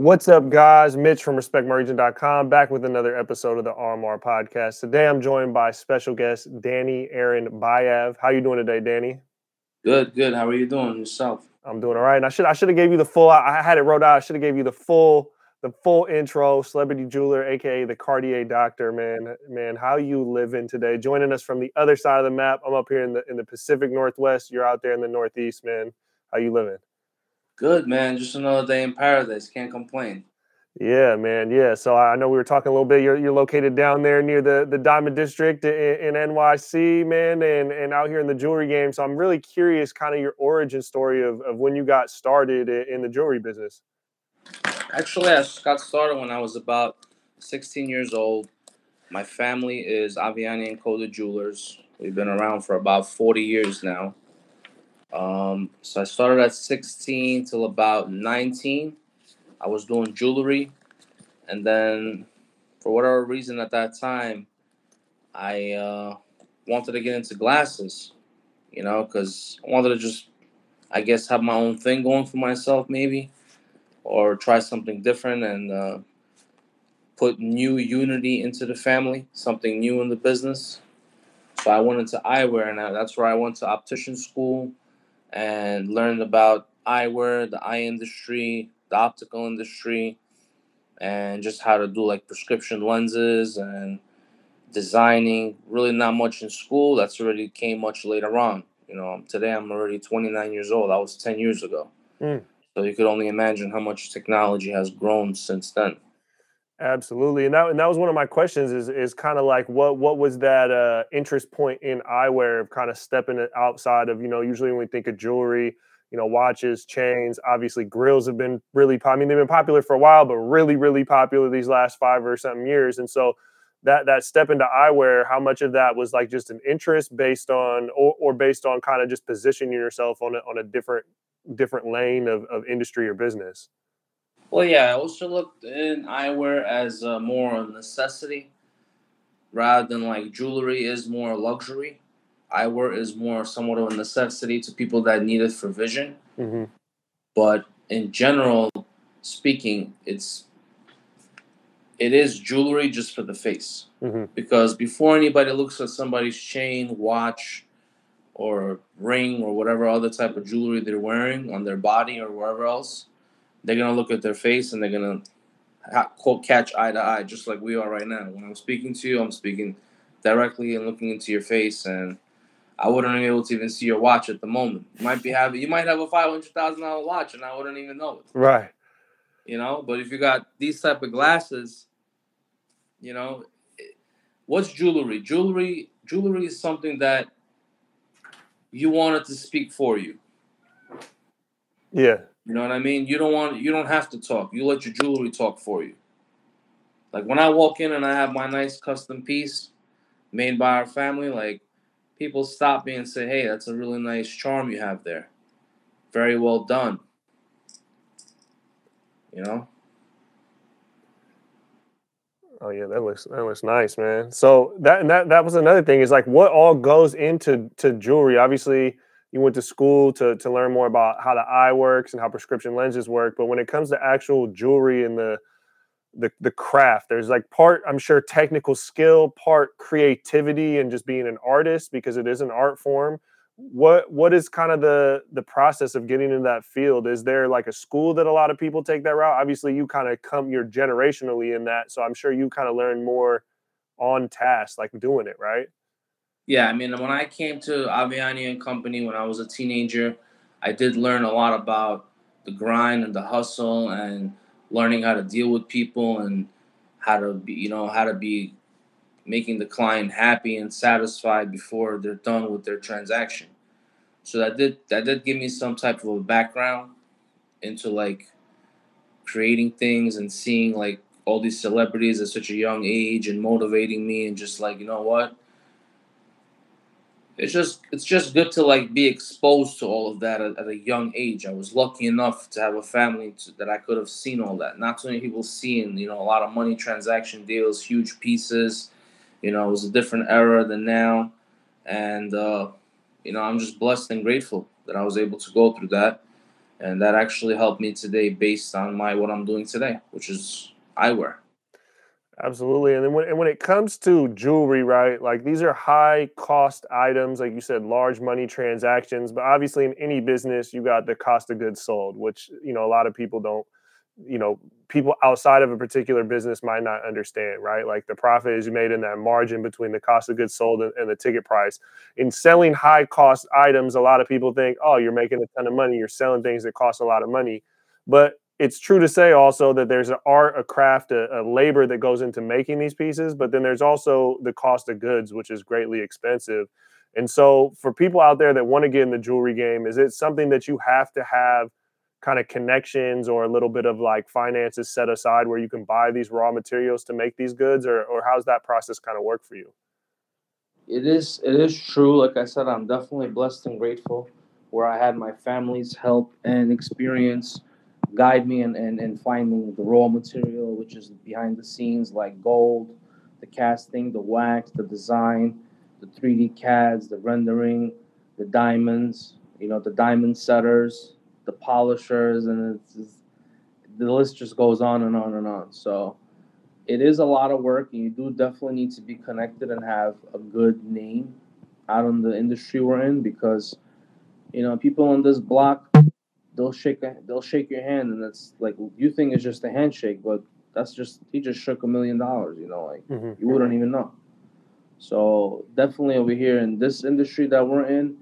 What's up, guys? Mitch from RespectMyRegion.com back with another episode of the RMR podcast. Today, I'm joined by special guest Danny Aaron Bayev. How you doing today, Danny? Good, good. How are you doing yourself? I'm doing all right. And I should I should have gave you the full. I had it wrote out. I should have gave you the full the full intro. Celebrity jeweler, aka the Cartier Doctor. Man, man, how you living today? Joining us from the other side of the map. I'm up here in the in the Pacific Northwest. You're out there in the Northeast, man. How you living? Good, man. Just another day in paradise. Can't complain. Yeah, man. Yeah. So I know we were talking a little bit. You're, you're located down there near the, the Diamond District in, in NYC, man, and, and out here in the jewelry game. So I'm really curious, kind of your origin story of, of when you got started in the jewelry business. Actually, I got started when I was about 16 years old. My family is Avianne and Coda Jewelers. We've been around for about 40 years now. Um, so I started at 16 till about 19. I was doing jewelry, and then for whatever reason at that time, I uh, wanted to get into glasses. You know, because I wanted to just, I guess, have my own thing going for myself, maybe, or try something different and uh, put new unity into the family, something new in the business. So I went into eyewear, and that's where I went to optician school and learned about eyewear, the eye industry, the optical industry, and just how to do like prescription lenses and designing. Really, not much in school. That's already came much later on. You know, today I'm already 29 years old. That was 10 years ago. Mm. So you could only imagine how much technology has grown since then. Absolutely, and that and that was one of my questions. Is is kind of like what what was that uh, interest point in eyewear of kind of stepping outside of you know usually when we think of jewelry, you know watches, chains. Obviously, grills have been really. I mean, they've been popular for a while, but really really popular these last five or something years. And so that that step into eyewear, how much of that was like just an interest based on or, or based on kind of just positioning yourself on a, on a different different lane of, of industry or business? Well, yeah, I also looked in eyewear as uh, more of a necessity rather than like jewelry is more luxury. Eyewear is more somewhat of a necessity to people that need it for vision. Mm-hmm. But in general speaking, it's it is jewelry just for the face. Mm-hmm. Because before anybody looks at somebody's chain, watch, or ring, or whatever other type of jewelry they're wearing on their body or wherever else, they're gonna look at their face and they're gonna quote catch eye to eye, just like we are right now. When I'm speaking to you, I'm speaking directly and looking into your face, and I wouldn't be able to even see your watch at the moment. You might be having, you might have a five hundred thousand dollar watch, and I wouldn't even know it. Right. You know, but if you got these type of glasses, you know, what's jewelry? Jewelry, jewelry is something that you wanted to speak for you. Yeah. You know what I mean? You don't want you don't have to talk. You let your jewelry talk for you. Like when I walk in and I have my nice custom piece made by our family, like people stop me and say, "Hey, that's a really nice charm you have there. Very well done." You know? Oh yeah, that looks that looks nice, man. So that and that that was another thing is like what all goes into to jewelry. Obviously, you went to school to to learn more about how the eye works and how prescription lenses work. But when it comes to actual jewelry and the the the craft, there's like part I'm sure technical skill, part creativity, and just being an artist because it is an art form. What what is kind of the the process of getting into that field? Is there like a school that a lot of people take that route? Obviously, you kind of come you're generationally in that, so I'm sure you kind of learn more on task, like doing it, right? Yeah, I mean, when I came to Avianne and Company when I was a teenager, I did learn a lot about the grind and the hustle and learning how to deal with people and how to be, you know, how to be making the client happy and satisfied before they're done with their transaction. So that did that did give me some type of a background into like creating things and seeing like all these celebrities at such a young age and motivating me and just like, you know what? It's just it's just good to like be exposed to all of that at, at a young age. I was lucky enough to have a family to, that I could have seen all that. Not so many people seeing, you know, a lot of money transaction deals, huge pieces. You know, it was a different era than now, and uh, you know, I'm just blessed and grateful that I was able to go through that. and that actually helped me today based on my what I'm doing today, which is eyewear. Absolutely. And then when, and when it comes to jewelry, right, like these are high cost items, like you said, large money transactions. But obviously, in any business, you got the cost of goods sold, which, you know, a lot of people don't, you know, people outside of a particular business might not understand, right? Like the profit is made in that margin between the cost of goods sold and, and the ticket price. In selling high cost items, a lot of people think, oh, you're making a ton of money, you're selling things that cost a lot of money. But it's true to say also that there's an art, a craft, a, a, labor that goes into making these pieces, but then there's also the cost of goods, which is greatly expensive. And so, for people out there that want to get in the jewelry game, is it something that you have to have kind of connections or a little bit of like finances set aside where you can buy these raw materials to make these goods, or, or how's that process kind of work for you? It is. It is true. Like I said, I'm definitely blessed and grateful where I had my family's help and experience guide me in, in, in finding the raw material, which is behind the scenes, like gold, the casting, the wax, the design, the 3D CADs, the rendering, the diamonds, you know, the diamond setters, the polishers, and it's, it's, the list just goes on and on and on. So it is a lot of work, and you do definitely need to be connected and have a good name out in the industry we're in because, you know, people on this block they'll shake a, they'll shake your hand, and that's like you think it's just a handshake, but that's just he just shook a million dollars. You know, like mm-hmm. you wouldn't even know. So definitely over here in this industry that we're in,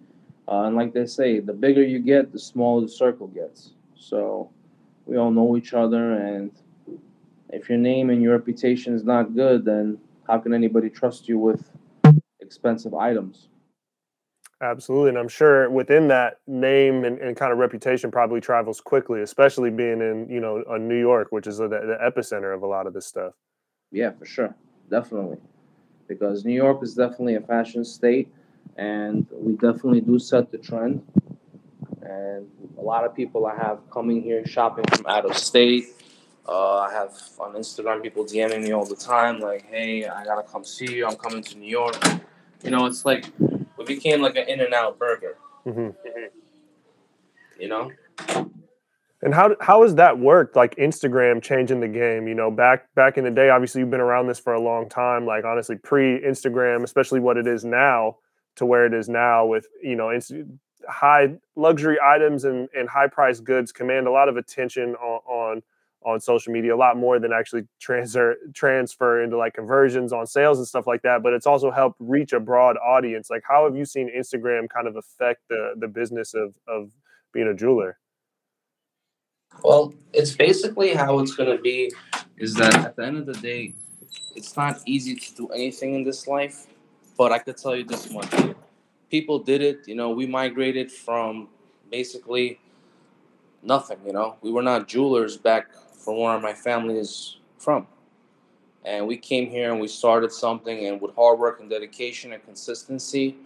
uh, and like they say, the bigger you get, the smaller the circle gets. So we all know each other, and if your name and your reputation is not good, then how can anybody trust you with expensive items? Absolutely. And I'm sure within that name and, and, kind of reputation probably travels quickly, especially being in, you know, a New York, which is the, the epicenter of a lot of this stuff. Yeah, for sure. Definitely. Because New York is definitely a fashion state and we definitely do set the trend. And a lot of people I have coming here shopping from out of state. Uh, I have on Instagram people DMing me all the time, like, hey, I gotta come see you. I'm coming to New York. You know, it's like we became like an in and out burger. Mm-hmm. You know. And how how has that worked? Like Instagram changing the game. You know, back back in the day, obviously you've been around this for a long time. Like honestly, pre Instagram, especially what it is now, to where it is now with you know high luxury items and, and high price goods command a lot of attention on, on on social media a lot more than actually transfer transfer into like conversions on sales and stuff like that but it's also helped reach a broad audience. Like how have you seen instagram kind of affect the the business of of being a jeweler? Well it's basically how it's going to be is that at the end of the day it's not easy to do anything in this life but i could tell you this much. People did it you know we migrated from basically nothing you know? We were not jewelers back from where my family is from. And we came here and we started something, and with hard work and dedication and consistency,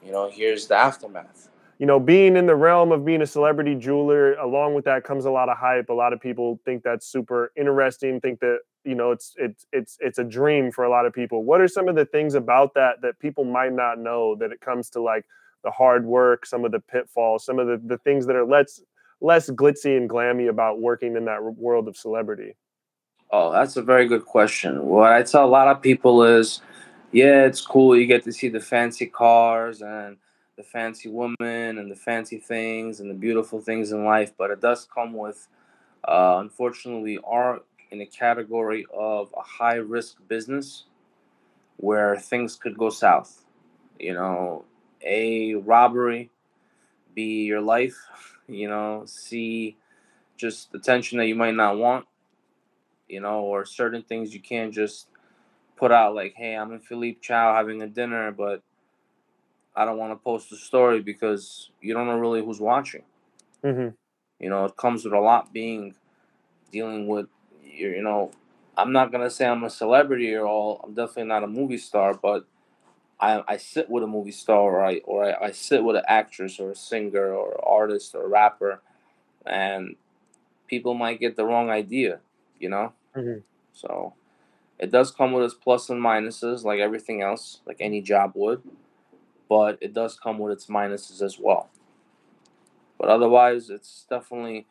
you know, here's the aftermath. You know, being in the realm of being a celebrity jeweler, along with that comes a lot of hype. A lot of people think that's super interesting. Think that you know it's it's it's it's a dream for a lot of people. What are some of the things about that that people might not know that it comes to like the hard work, some of the pitfalls, some of the, the things that are let's less glitzy and glammy about working in that world of celebrity? Oh, that's a very good question. What I tell a lot of people is, yeah, it's cool. You get to see the fancy cars and the fancy woman and the fancy things and the beautiful things in life, but it does come with, uh, unfortunately, are in a category of a high risk business where things could go south. You know, a robbery, be your life you know, see just attention that you might not want, you know, or certain things you can't just put out like, hey, I'm in Philippe Chow having a dinner, but I don't want to post a story because you don't know really who's watching. Mm-hmm. You know, it comes with a lot being dealing with, you know, I'm not gonna say I'm a celebrity or all. I'm definitely not a movie star, but I, I sit with a movie star or I or I, I sit with an actress or a singer or artist or rapper, and people might get the wrong idea, you know. Mm-hmm. So it does come with its plus and minuses, like everything else, like any job would, but it does come with its minuses as well. But otherwise, it's definitely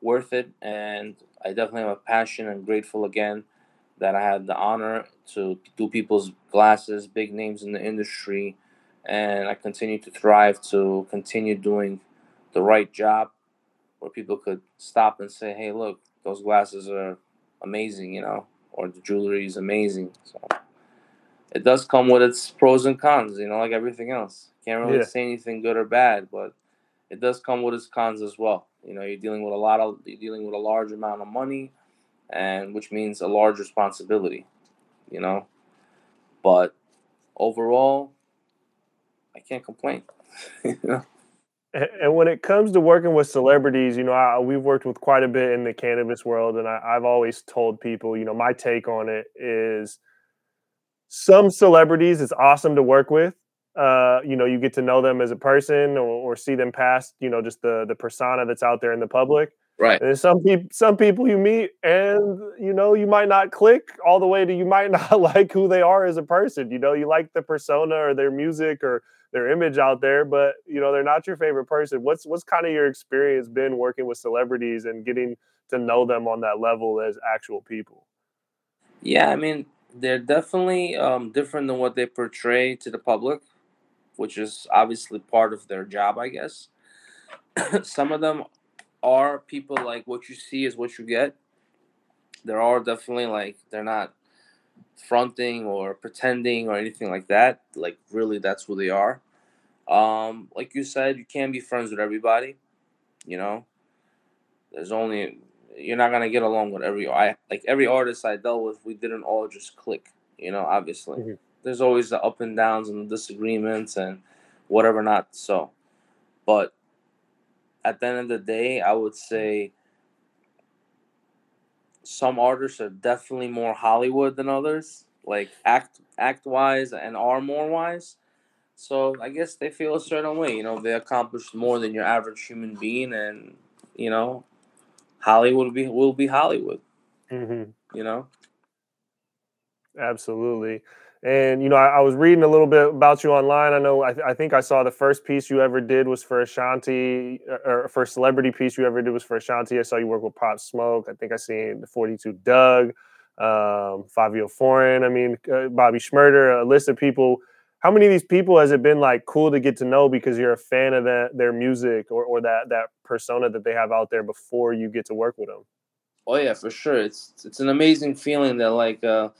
worth it, and I definitely have a passion and grateful again that I had the honor to do people's glasses, big names in the industry, and I continue to thrive to continue doing the right job where people could stop and say, "Hey, look, those glasses are amazing," you know, or the jewelry is amazing. So it does come with its pros and cons, you know, like everything else. Can't really yeah. say anything good or bad, but it does come with its cons as well. You know, you're dealing with a lot of you're dealing with a large amount of money, and which means a large responsibility. You know, but overall, I can't complain. And when it comes to working with celebrities, you know, I, we've worked with quite a bit in the cannabis world, and I, I've always told people, you know, my take on it is some celebrities it's awesome to work with. Uh, you know, you get to know them as a person or, or see them past, you know, just the the persona that's out there in the public. Right. And some people some people you meet and you know, you might not click all the way to you might not like who they are as a person. You know, you like the persona or their music or their image out there, but you know, they're not your favorite person. What's what's kind of your experience been working with celebrities and getting to know them on that level as actual people? Yeah, I mean, they're definitely um, different than what they portray to the public, which is obviously part of their job, I guess. Some of them are people like what you see is what you get. There are definitely like they're not fronting or pretending or anything like that. Like really, that's who they are. Um, like you said, you can't be friends with everybody. You know, there's only you're not gonna get along with every I like every artist I dealt with. We didn't all just click. You know, obviously, mm-hmm. there's always the up and downs and the disagreements and whatever not so. But at the end of the day, I would say some artists are definitely more Hollywood than others, like act act wise and are more wise. So I guess they feel a certain way. You know, they accomplished more than your average human being, and you know, Hollywood will be will be Hollywood. Mm-hmm. You know. Absolutely. And you know, I, I, was reading a little bit about you online. I know, I, th- I, think I saw the first piece you ever did was for Ashanti, uh, or first celebrity piece you ever did was for Ashanti. I saw you work with Pop Smoke. I think I seen the Forty Two Dugg, um, Fivio Foreign. I mean, uh, Bobby Shmurda. A list of people. How many of these people has it been like cool to get to know because you're a fan of that their music or, or that that persona that they have out there before you get to work with them? Oh yeah, for sure. It's it's an amazing feeling that like. Uh,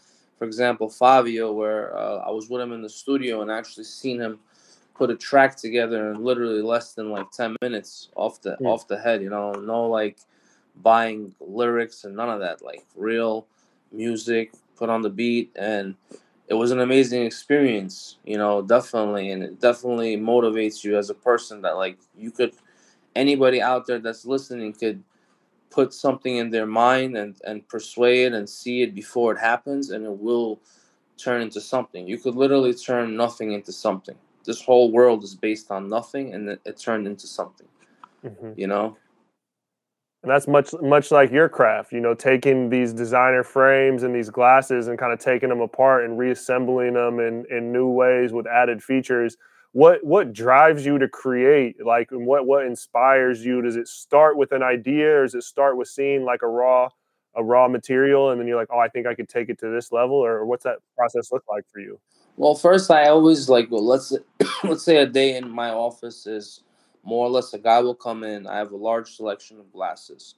for example, Fabio, where uh, I was with him in the studio and actually seen him put a track together in literally less than like 10 minutes off the mm. off the head, you know, no like buying lyrics and none of that, like real music put on the beat and it was an amazing experience, you know, definitely and it definitely motivates you as a person that like you could anybody out there that's listening could put something in their mind and, and persuade and see it before it happens and it will turn into something. You could literally turn nothing into something. This whole world is based on nothing and it, it turned into something. Mm-hmm. You know? And that's much much like your craft, you know, taking these designer frames and these glasses and kind of taking them apart and reassembling them in, in new ways with added features what what drives you to create like and what what inspires you? Does it start with an idea or does it start with seeing like a raw a raw material and then you're like oh i think i could take it to this level or what's that process look like for you? Well first i always like well let's let's say a day in my office is more or less a guy will come in i have a large selection of glasses.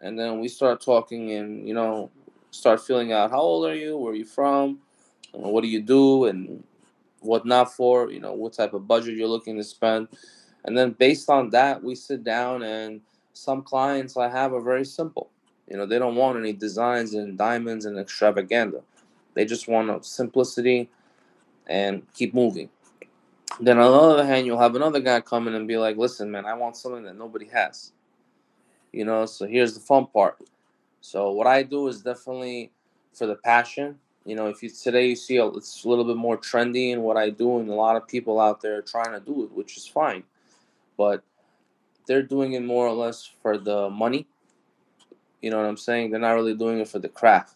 And then we start talking and you know start filling out how old are you? Where are you from? What do you do? And what not for, you know, what type of budget you're looking to spend. And then based on that, we sit down and some clients I have are very simple. You know, they don't want any designs and diamonds and extravaganza. They just want simplicity and keep moving. Then on the other hand, you'll have another guy come in and be like, listen, man, I want something that nobody has. You know, so here's the fun part. So what I do is definitely for the passion you know, if you today you see a, it's a little bit more trendy in what I do, and a lot of people out there are trying to do it, which is fine, but they're doing it more or less for the money. You know what I'm saying? They're not really doing it for the craft.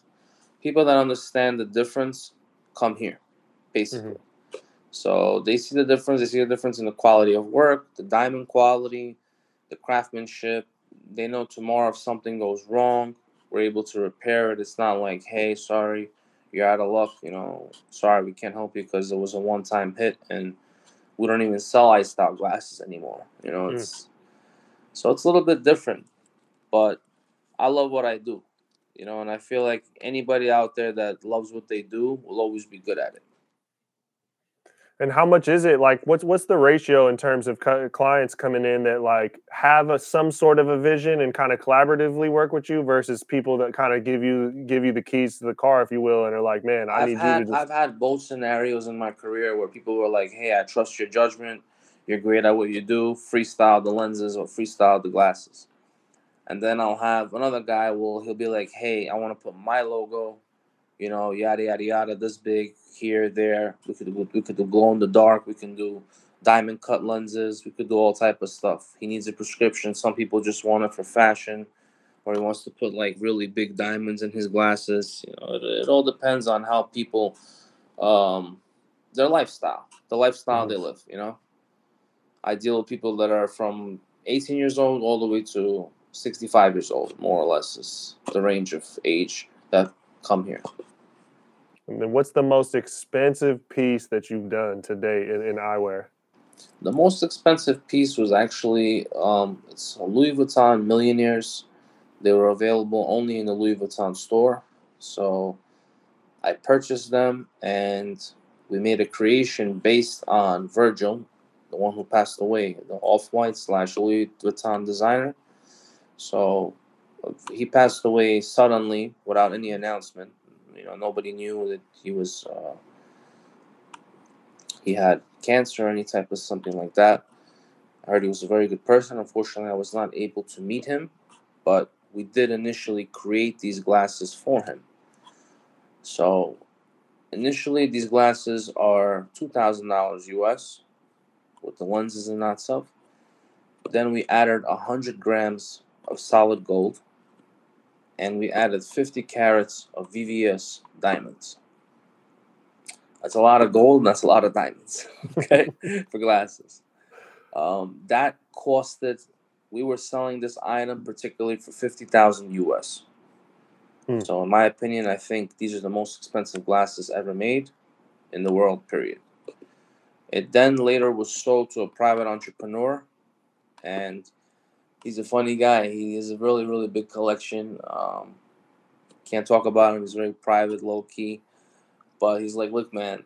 People that understand the difference come here, basically. Mm-hmm. So they see the difference. They see the difference in the quality of work, the diamond quality, the craftsmanship. They know tomorrow if something goes wrong, we're able to repair it. It's not like, hey, sorry, you're out of luck. You know, sorry, we can't help you because it was a one-time hit, and we don't even sell iced out glasses anymore. You know, it's mm. so it's a little bit different, but I love what I do. You know, and I feel like anybody out there that loves what they do will always be good at it. And how much is it? Like, what's what's the ratio in terms of clients coming in that like have a some sort of a vision and kind of collaboratively work with you versus people that kind of give you give you the keys to the car, if you will, and are like, man, I I've need had, you to. Just... I've had both scenarios in my career where people were like, hey, I trust your judgment. You're great at what you do. Freestyle the lenses or freestyle the glasses. And then I'll have another guy. Will he'll be like, hey, I want to put my logo you know, yada yada yada, this big here, there. We could we could do glow in the dark. We can do diamond cut lenses. We could do all type of stuff. He needs a prescription. Some people just want it for fashion, or he wants to put like really big diamonds in his glasses. You know, it, it all depends on how people, um, their lifestyle, the lifestyle they live. You know, I deal with people that are from 18 years old all the way to 65 years old, more or less is the range of age that come here. And then what's the most expensive piece that you've done to date in, in eyewear? The most expensive piece was actually um, it's Louis Vuitton Millionaires. They were available only in the Louis Vuitton store. So I purchased them and we made a creation based on Virgil, the one who passed away, the off white slash Louis Vuitton designer. So he passed away suddenly without any announcement. You know, nobody knew that he was uh, he had cancer or any type of something like that. I heard he was a very good person. Unfortunately, I was not able to meet him, but we did initially create these glasses for him. So, initially, these glasses are two thousand dollars US with the lenses and that stuff. But then we added hundred grams of solid gold and we added 50 carats of VVS diamonds. That's a lot of gold and that's a lot of diamonds, okay, for glasses. Um, that costed, we were selling this item particularly for 50,000 US. Hmm. So, in my opinion, I think these are the most expensive glasses ever made in the world, period. It then later was sold to a private entrepreneur and he's a funny guy. He has a really, really big collection. Um, can't talk about him. He's very private, low key. But he's like, look, man,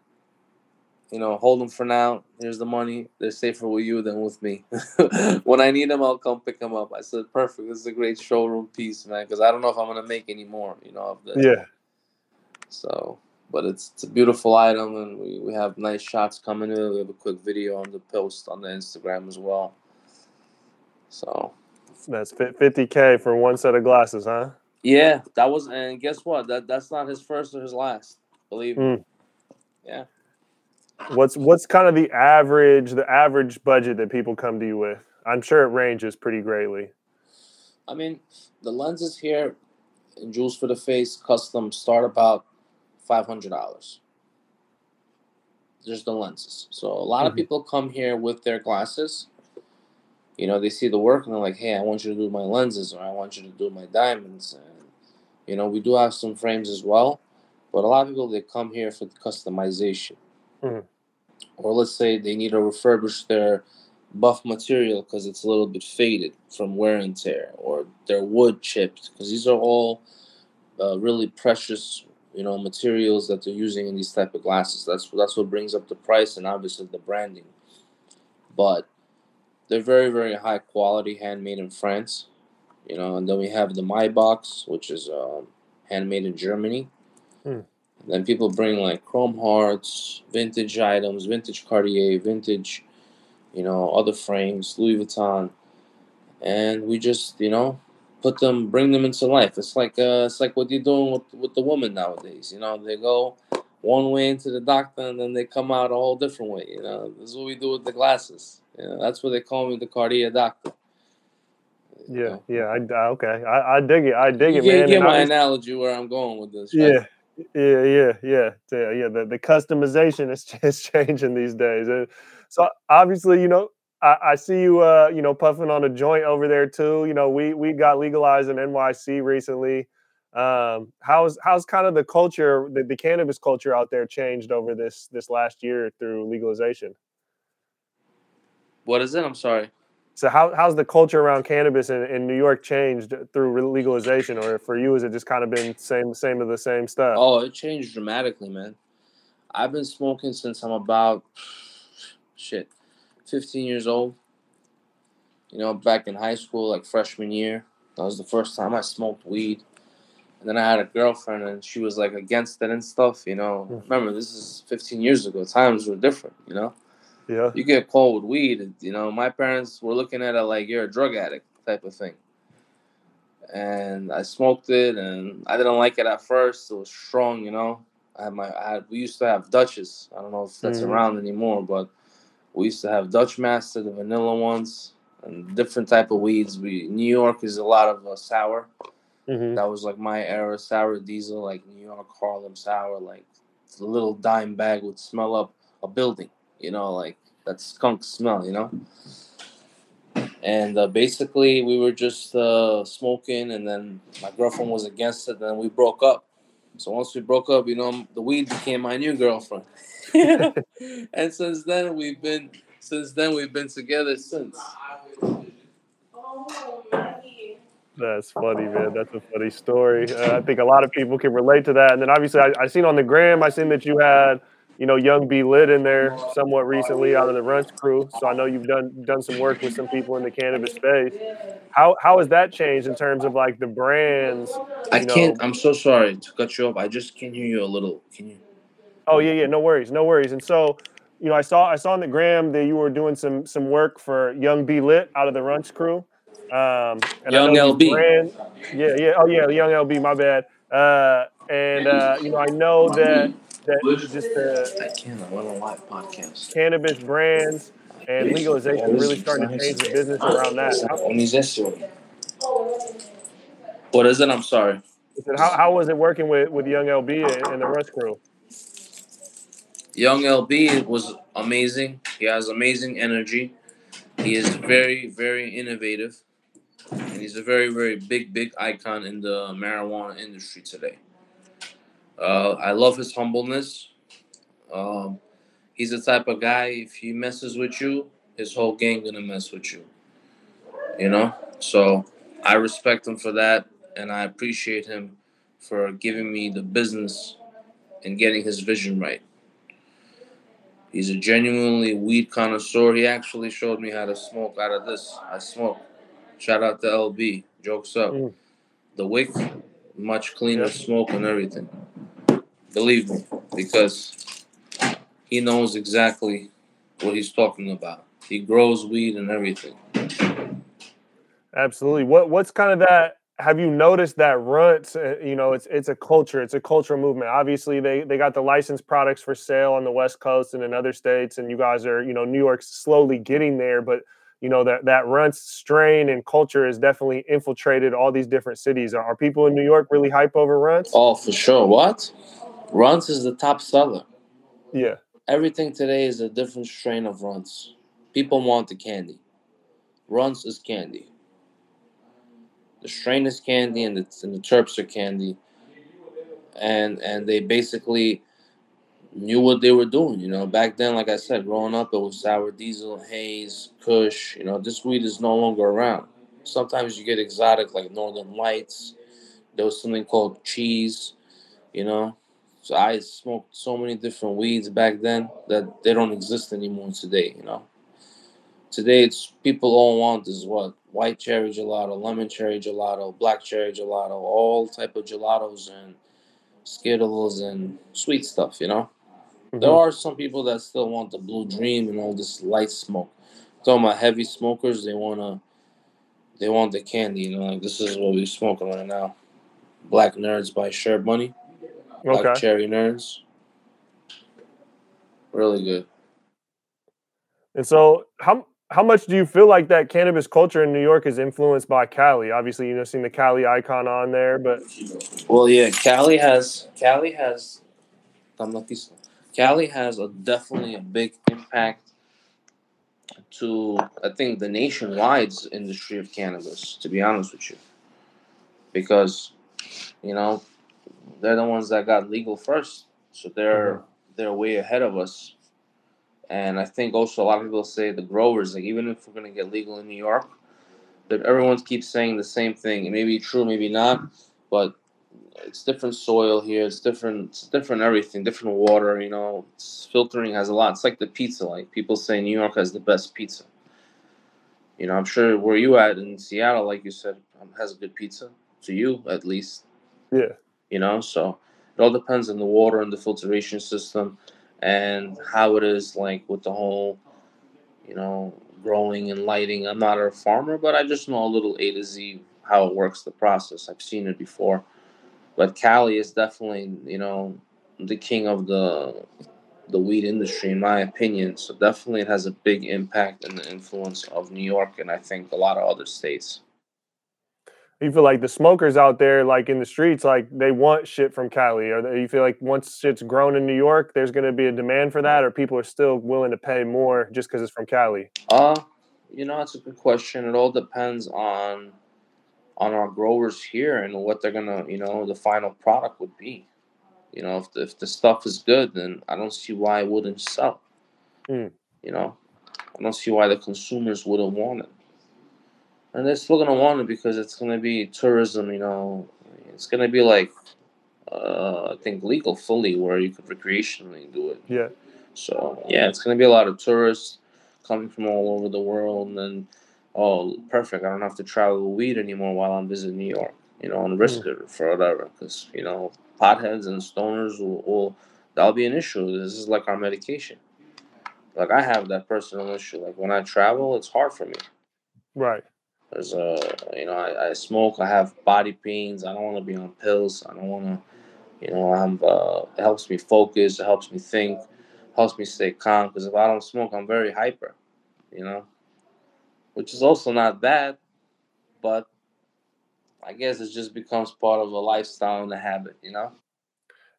you know, hold them for now. Here's the money. They're safer with you than with me. when I need them, I'll come pick them up. I said, perfect. This is a great showroom piece, man, because I don't know if I'm gonna make any more. You know. Yeah. So, but it's it's a beautiful item, and we, we have nice shots coming in. We have a quick video on the post on the Instagram as well. So that's fifty k for one set of glasses, huh? Yeah, that was, and guess what? That that's not his first or his last. Believe me. Mm. Yeah. What's what's kind of the average the average budget that people come to you with? I'm sure it ranges pretty greatly. I mean, the lenses here in Jewels for the Face custom start about five hundred dollars. Just the lenses. So a lot mm-hmm. of people come here with their glasses you know, they see the work and they're like, hey, I want you to do my lenses or I want you to do my diamonds. And, you know, we do have some frames as well, but a lot of people, they come here for the customization. Mm-hmm. Or let's say they need to refurbish their buff material because it's a little bit faded from wear and tear or their wood chipped because these are all uh, really precious you know materials that they're using in these type of glasses that's that's what brings up the price and obviously the branding but they're very very high quality, handmade in France. You know, and then we have the Maybach, which is um, handmade in Germany. Hmm. Then people bring like chrome hearts, vintage items, vintage Cartier, vintage, you know, other frames, Louis Vuitton, and we just you know put them, bring them into life. It's like uh, it's like what you're doing with with the woman nowadays. You know, they go one way into the doctor and then they come out a whole different way. You know, this is what we do with the glasses. You know, that's what they call me, the Cartier doctor. Yeah, yeah, I, okay, I, I dig it. I dig you it, man. Get my analogy where I'm going with this. Right? Yeah, yeah, yeah, yeah, yeah, yeah. The, the customization is, is changing these days. So obviously, you know, I, I see you, uh, you know, puffing on a joint over there too. You know, we we got legalized in NYC recently. Um, how's how's kind of the culture, the, the cannabis culture out there changed over this this last year through legalization? What is it? I'm sorry. So how how's the culture around cannabis in, in New York changed through legalization, or for you, has it just kind of been same same of the same stuff? Oh, it changed dramatically, man. I've been smoking since I'm about shit, 15 years old. You know, back in high school, like freshman year, that was the first time I smoked weed. And then I had a girlfriend, and she was like against it and stuff. You know, Hmm. remember this is 15 years ago. Times were different. You know, Yeah, you get caught with weed. You know, my parents were looking at it like you're a drug addict type of thing. And I smoked it, and I didn't like it at first. It was strong, you know. I had my, I had, we used to have Dutches. I don't know if that's Mhm. around anymore, but we used to have Dutch Master, the vanilla ones, and different type of weeds. We New York is a lot of uh, sour. hmm That was like my era, sour diesel, like New York Harlem sour. Like the little dime bag would smell up a building, you know, like that skunk smell, you know. And uh, basically, we were just uh, smoking, and then my girlfriend was against it. Then we broke up. So once we broke up, you know, the weed became my new girlfriend. and since then, we've been since then we've been together since. That's funny, man. That's a funny story. Uh, I think a lot of people can relate to that. And then obviously, I, I seen on the gram, I seen that you had, you know, Young B Lit in there somewhat recently out of the Runtz crew. So I know you've done done some work with some people in the cannabis space. How how has that changed in terms of like the brands? I know- can't. I'm so sorry to cut you off. I just can't hear you a little. Can you? Oh yeah, yeah, no worries, no worries. And so, you know, I saw I saw on the gram that you were doing some some work for Young B Lit out of the Runtz crew. Um, and Young LB. brand- yeah, yeah. Oh yeah, Young LB. My bad. Uh, and uh, you know, I know that that just the I can't. I'm a live podcast. cannabis brands and legalization really starting to change the business around that. How, What is it? I'm sorry. I said, how, how was it working with, with Young LB and, and the Rush crew? Young LB was amazing. He has amazing energy. He is very, very innovative. And he's a very, very big, big icon in the marijuana industry today. Uh, I love his humbleness. Um, he's the type of guy, if he messes with you, his whole gang gonna mess with you. You know? So I respect him for that and I appreciate him for giving me the business and getting his vision right. He's a genuinely weed connoisseur. He actually showed me how to smoke out of this. I smoke. Shout out to LB. Jokes up. Mm. The wick, much cleaner smoke and everything. Believe me, because he knows exactly what he's talking about. He grows weed and everything. Absolutely. What what's kind of that? Have you noticed that Runtz? Uh, you know, it's it's a culture. It's a cultural movement. Obviously, they they got the licensed products for sale on the West Coast and in other states, and you guys are you know New York's slowly getting there, but you know that that Runtz strain and culture has definitely infiltrated all these different cities. Are, are people in New York really hype over Runtz? Oh, for sure. What? Runs is the top seller. Yeah. Everything today is a different strain of runs. People want the candy. Runs is candy. The strain is candy, and the, and the terps are candy. And and they basically knew what they were doing. You know, back then, like I said, growing up, it was sour diesel, haze, Kush. You know, this weed is no longer around. Sometimes you get exotic, like Northern Lights. There was something called cheese. You know, so I smoked so many different weeds back then that they don't exist anymore today, you know. Today it's people all want is what? White cherry gelato, lemon cherry gelato, black cherry gelato, all type of gelatos and Skittles and sweet stuff, you know. There Mhm. are some people that still want the blue dream and all this light smoke. talking about heavy smokers, they wanna they want the candy, you know, like this is what we're smoking right now. Black Nerds by Sure Bunny. Okay. Cherry Nerds. Really good. And so, how how much do you feel like that cannabis culture in New York is influenced by Cali? Obviously, you know, seeing the Cali icon on there, but Well, yeah, Cali has Cali has Cali has a definitely a big impact to I think the nationwide industry of cannabis. To be honest with you, because you know they're the ones that got legal first, so they're mm-hmm. they're way ahead of us. And I think also a lot of people say the growers, like even if we're gonna get legal in New York, that everyone keeps saying the same thing. It may be true, maybe not, but it's different soil here. It's different. It's different everything. Different water. You know, it's, filtering has a lot. It's like the pizza. Like people say, New York has the best pizza. You know, I'm sure where you at in Seattle, like you said, um, has a good pizza to you at least. Yeah. You know, so it all depends on the water and the filtration system and how it is like with the whole, you know, growing and lighting. I'm not a farmer, but I just know a little A to Z how it works, the process. I've seen it before. But Cali is definitely, you know, the king of the the weed industry, in my opinion. So definitely, it has a big impact and the influence of New York, and I think a lot of other states. You feel like the smokers out there, like in the streets, like they want shit from Cali, or you feel like once shit's grown in New York, there's going to be a demand for that, or people are still willing to pay more just because it's from Cali? Uh, you know, it's a good question. It all depends on on our growers here and what they're gonna, you know, the final product would be. You know, if the, if the stuff is good, then I don't see why it wouldn't sell. Mm. You know, I don't see why the consumers wouldn't want it. And they're still gonna want it because it's gonna be tourism. You know, it's gonna be like uh, I think legal fully where you could recreationally do it. Yeah. So yeah, it's gonna be a lot of tourists coming from all over the world, and then oh, perfect, I don't have to travel weed anymore while I'm visiting New York. You know, and risk mm. it for whatever, because you know, potheads and stoners will, will that'll be an issue. This is like our medication. Like I have that personal issue. Like when I travel, it's hard for me. Right. There's a you know I, I smoke. I have body pains. I don't want to be on pills. I don't want to. You know, I'm. Uh, it helps me focus. It helps me think. Helps me stay calm. Because if I don't smoke, I'm very hyper. You know, which is also not bad, but I guess it just becomes part of a lifestyle and a habit. You know.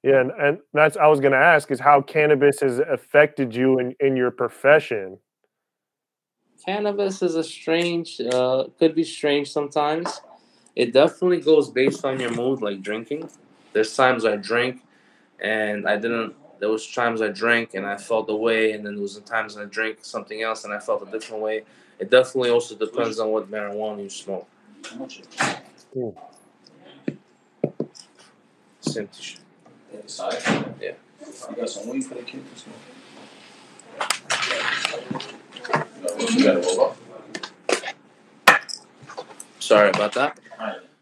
Yeah, and, and that's I was going to ask is how cannabis has affected you in, in your profession cannabis is a strange, uh, could be strange sometimes. It definitely goes based on your mood, like drinking. There's times I drink and I didn't. There was times I drank and I felt a way, and then there was times I drank something else and I felt a different way. It definitely also depends on what marijuana you smoke. Cool. Same t-shirt. Yeah. You got some weed for the kid to smoke? Sorry about that.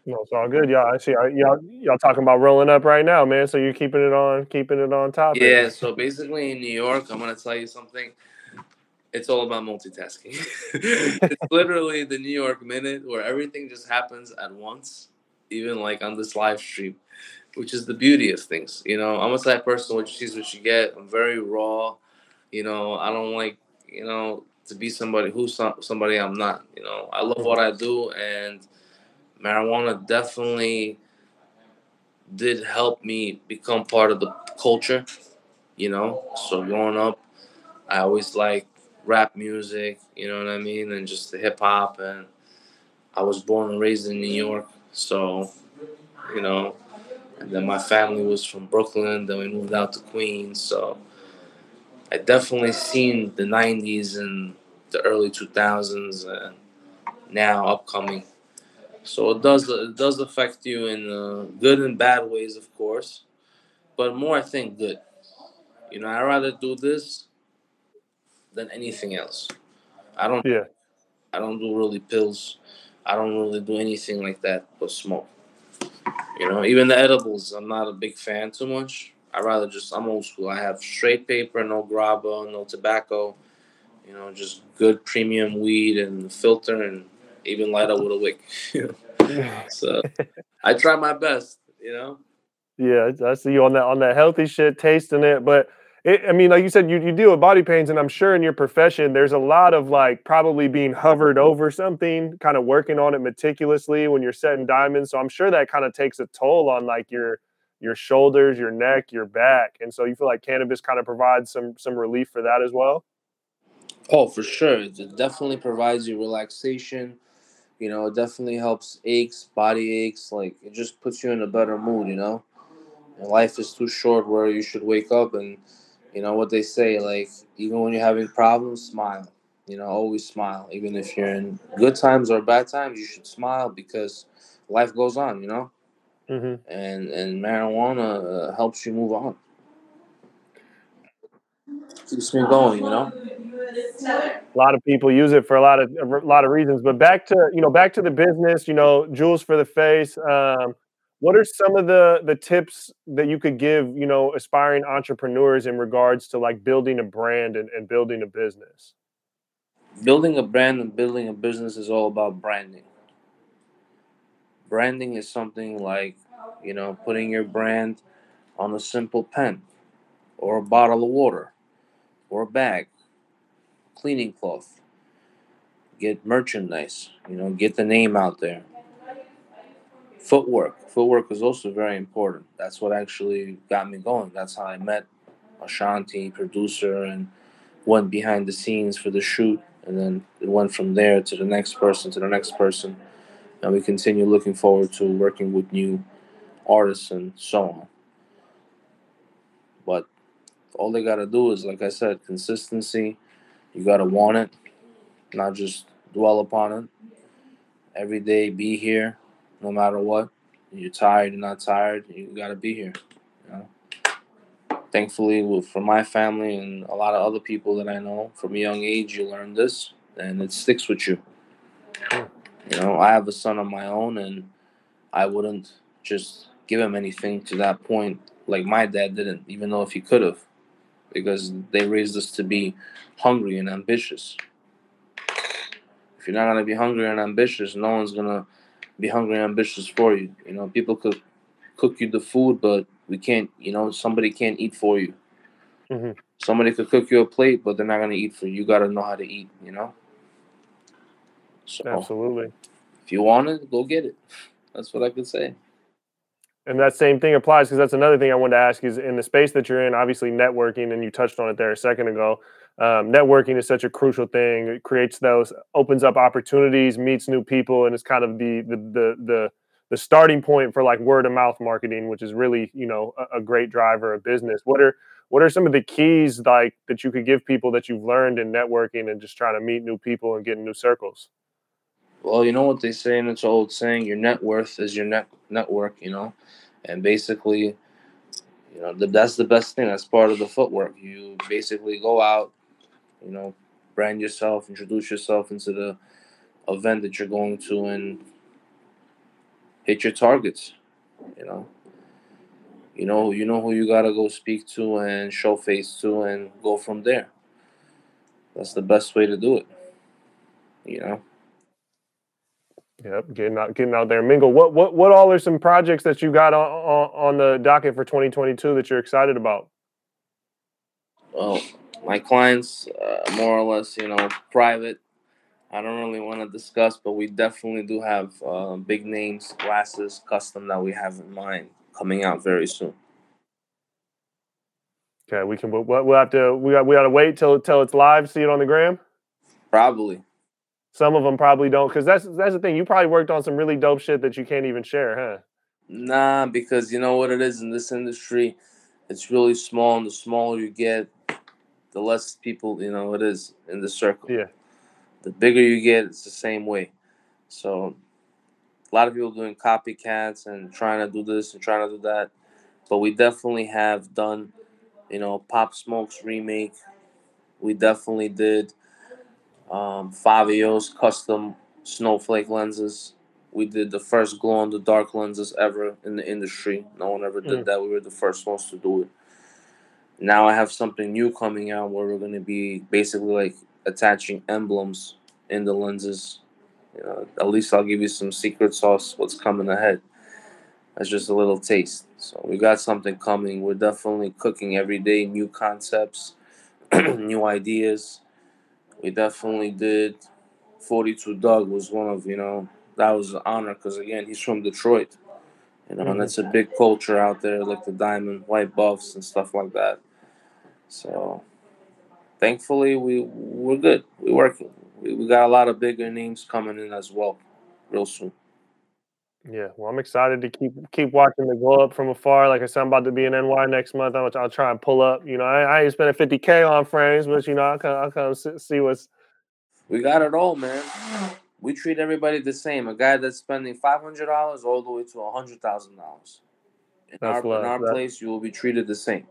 No, it's all good. Y'all, I see y'all, y'all talking about rolling up right now, man. So you're keeping it on, keeping it on top. Yeah. So basically, in New York, I'm gonna tell you something. It's all about multitasking. it's literally the New York minute where everything just happens at once, even like on this live stream, which is the beauty of things. You know, I'm a type person what you see what you get. I'm very raw. You know, I don't like you know to be somebody who's somebody I'm not. You know, I love what I do, and marijuana definitely did help me become part of the culture. You know, so growing up, I always like rap music. You know what I mean, and just the hip hop. And I was born and raised in New York, so you know. And then my family was from Brooklyn. Then we moved out to Queens, so I definitely seen the '90s and the early 2000s and now upcoming. So it does it does affect you in uh, good and bad ways, of course, but more I think good. You know, I rather do this than anything else. I don't. Yeah. I don't do really pills. I don't really do anything like that but smoke. You know, even the edibles, I'm not a big fan too much. I rather just I'm old school. I have straight paper, no grabba, no tobacco. You know, just good premium weed and filter, and even light up with a wick. so I try my best. You know. Yeah, I see you on that on that healthy shit, tasting it, but. It, I mean, like you said, you, you deal with body pains, and I'm sure in your profession, there's a lot of like probably being hovered over something, kind of working on it meticulously when you're setting diamonds. So I'm sure that kind of takes a toll on like your your shoulders, your neck, your back, and so you feel like cannabis kind of provides some some relief for that as well. Oh, for sure. It definitely provides you relaxation. You know, it definitely helps aches, body aches. Like it just puts you in a better mood. You know, and life is too short where you should wake up and, you know, what they say. Like even when you're having problems, smile. You know, always smile. Even if you're in good times or bad times, you should smile because life goes on. You know, hmm and and marijuana uh, helps you move on. Keeps me going. You know. A lot of people use it for a lot of a lot of reasons. But back to you know back to the business. You know, jewels for the face. Um, what are some of the the tips that you could give you know aspiring entrepreneurs in regards to like building a brand and, and building a business? Building a brand and building a business is all about branding. Branding is something like, you know, putting your brand on a simple pen or a bottle of water or a bag, cleaning cloth. Get merchandise, you know, get the name out there. Footwork. Footwork is also very important. That's what actually got me going. That's how I met Ashanti, producer, and went behind the scenes for the shoot. And then it went from there to the next person, to the next person. And we continue looking forward to working with new artists and so on. But all they got to do is, like I said, consistency. You got to want it, not just dwell upon it. Every day, be here, no matter what. You're tired, you're not tired, you got to be here. You know? Thankfully, for my family and a lot of other people that I know, from a young age, you learn this and it sticks with you. You know, I have a son of my own, and I wouldn't just give him anything to that point like my dad didn't, even though if he could have, because they raised us to be hungry and ambitious. If you're not gonna be hungry and ambitious, no one's gonna be hungry and ambitious for you. You know, people could cook you the food, but we can't. You know, somebody can't eat for you. hmm Somebody could cook you a plate, but they're not gonna eat for you. You gotta know how to eat. You know. So Absolutely. if you want it, go get it. That's what I could say. And that same thing applies because that's another thing I wanted to ask is in the space that you're in, obviously networking, and you touched on it there a second ago. Um, networking is such a crucial thing. It creates those, opens up opportunities, meets new people, and it's kind of the the the the, the starting point for like word of mouth marketing, which is really you know a, a great driver of business. What are what are some of the keys like that you could give people that you've learned in networking and just trying to meet new people and get in new circles? Well, you know what they say, and it's old saying: your net worth is your net network. You know, and basically, you know, that's the best thing. That's part of the footwork. You basically go out, you know, brand yourself, introduce yourself into the event that you're going to, and hit your targets. You know, you know, you know who you gotta go speak to and show face to, and go from there. That's the best way to do it. You know. Yep, getting out, getting out there, mingle. What, what, what all are some projects that you got on, on, on the docket for 2022 that you're excited about? Well, my clients, uh, more or less, you know, private. I don't really want to discuss, but we definitely do have uh, big names, glasses, custom that we have in mind coming out very soon. Okay, we can. We'll, we'll have to. We got. We got to wait till till it's live. See it on the gram. Probably. Some of them probably don't, because that's that's the thing. You probably worked on some really dope shit that you can't even share, huh? Nah, because you know what it is in this industry, it's really small, and the smaller you get, the less people you know it is in the circle. Yeah. The bigger you get, it's the same way. So a lot of people doing copycats and trying to do this and trying to do that, but we definitely have done, you know, Pop Smoke's remake. We definitely did um, Fabio's custom snowflake lenses. We did the first glow in the dark lenses ever in the industry. No one ever did Mm. that. We were the first ones to do it. Now I have something new coming out where we're going to be basically like attaching emblems in the lenses. You know, at least I'll give you some secret sauce. What's coming ahead? That's just a little taste. So we got something coming. We're definitely cooking every day, new concepts, new ideas. We definitely did. 42 Dugg was one of, you know, that was an honor because, again, he's from Detroit. You know, and Mhm. it's a big culture out there, like the diamond, white buffs, and stuff like that. So thankfully we we're good. We're working. We, we got a lot of bigger names coming in as well, real soon. Yeah, well, I'm excited to keep keep watching the glow up from afar. Like I said, I'm about to be in NY next month. I'll, I'll try and pull up. You know, I, I ain't spending 50k on frames, but you know, I'll come, I'll come see what's. We got it all, man. We treat everybody the same. A guy that's spending five hundred dollars all the way to a hundred thousand dollars. In That's our, love. in our That- place, you will be treated the same.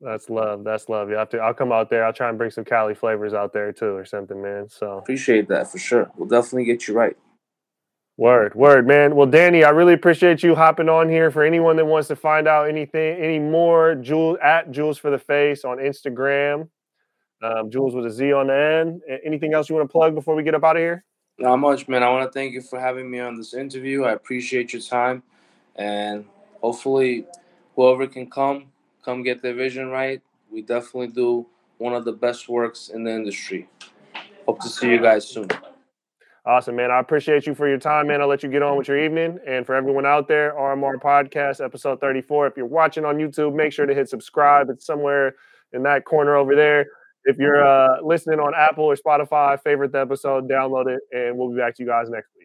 That's love. That's love. You have to. I'll come out there. I'll try and bring some Cali flavors out there too, or something, man. So Appreciate that for sure. We'll definitely get you right. Word, word, man. Well, Danny, I really appreciate you hopping on here. For anyone that wants to find out anything, any more, Jules at Jules for the Face on Instagram. Um, Jules with a Z on the end. Anything else you want to plug before we get up out of here? Not much, man. I want to thank you for having me on this interview. I appreciate your time, and hopefully, whoever can come, come get their vision right. We definitely do one of the best works in the industry. Hope to see you guys soon. Awesome, man. I appreciate you for your time, man. I'll let you get on with your evening. And for everyone out there, RMR Podcast, episode 34. If you're watching on YouTube, make sure to hit subscribe. It's somewhere in that corner over there. If you're uh, listening on Apple or Spotify, favorite the episode, download it, and we'll be back to you guys next week.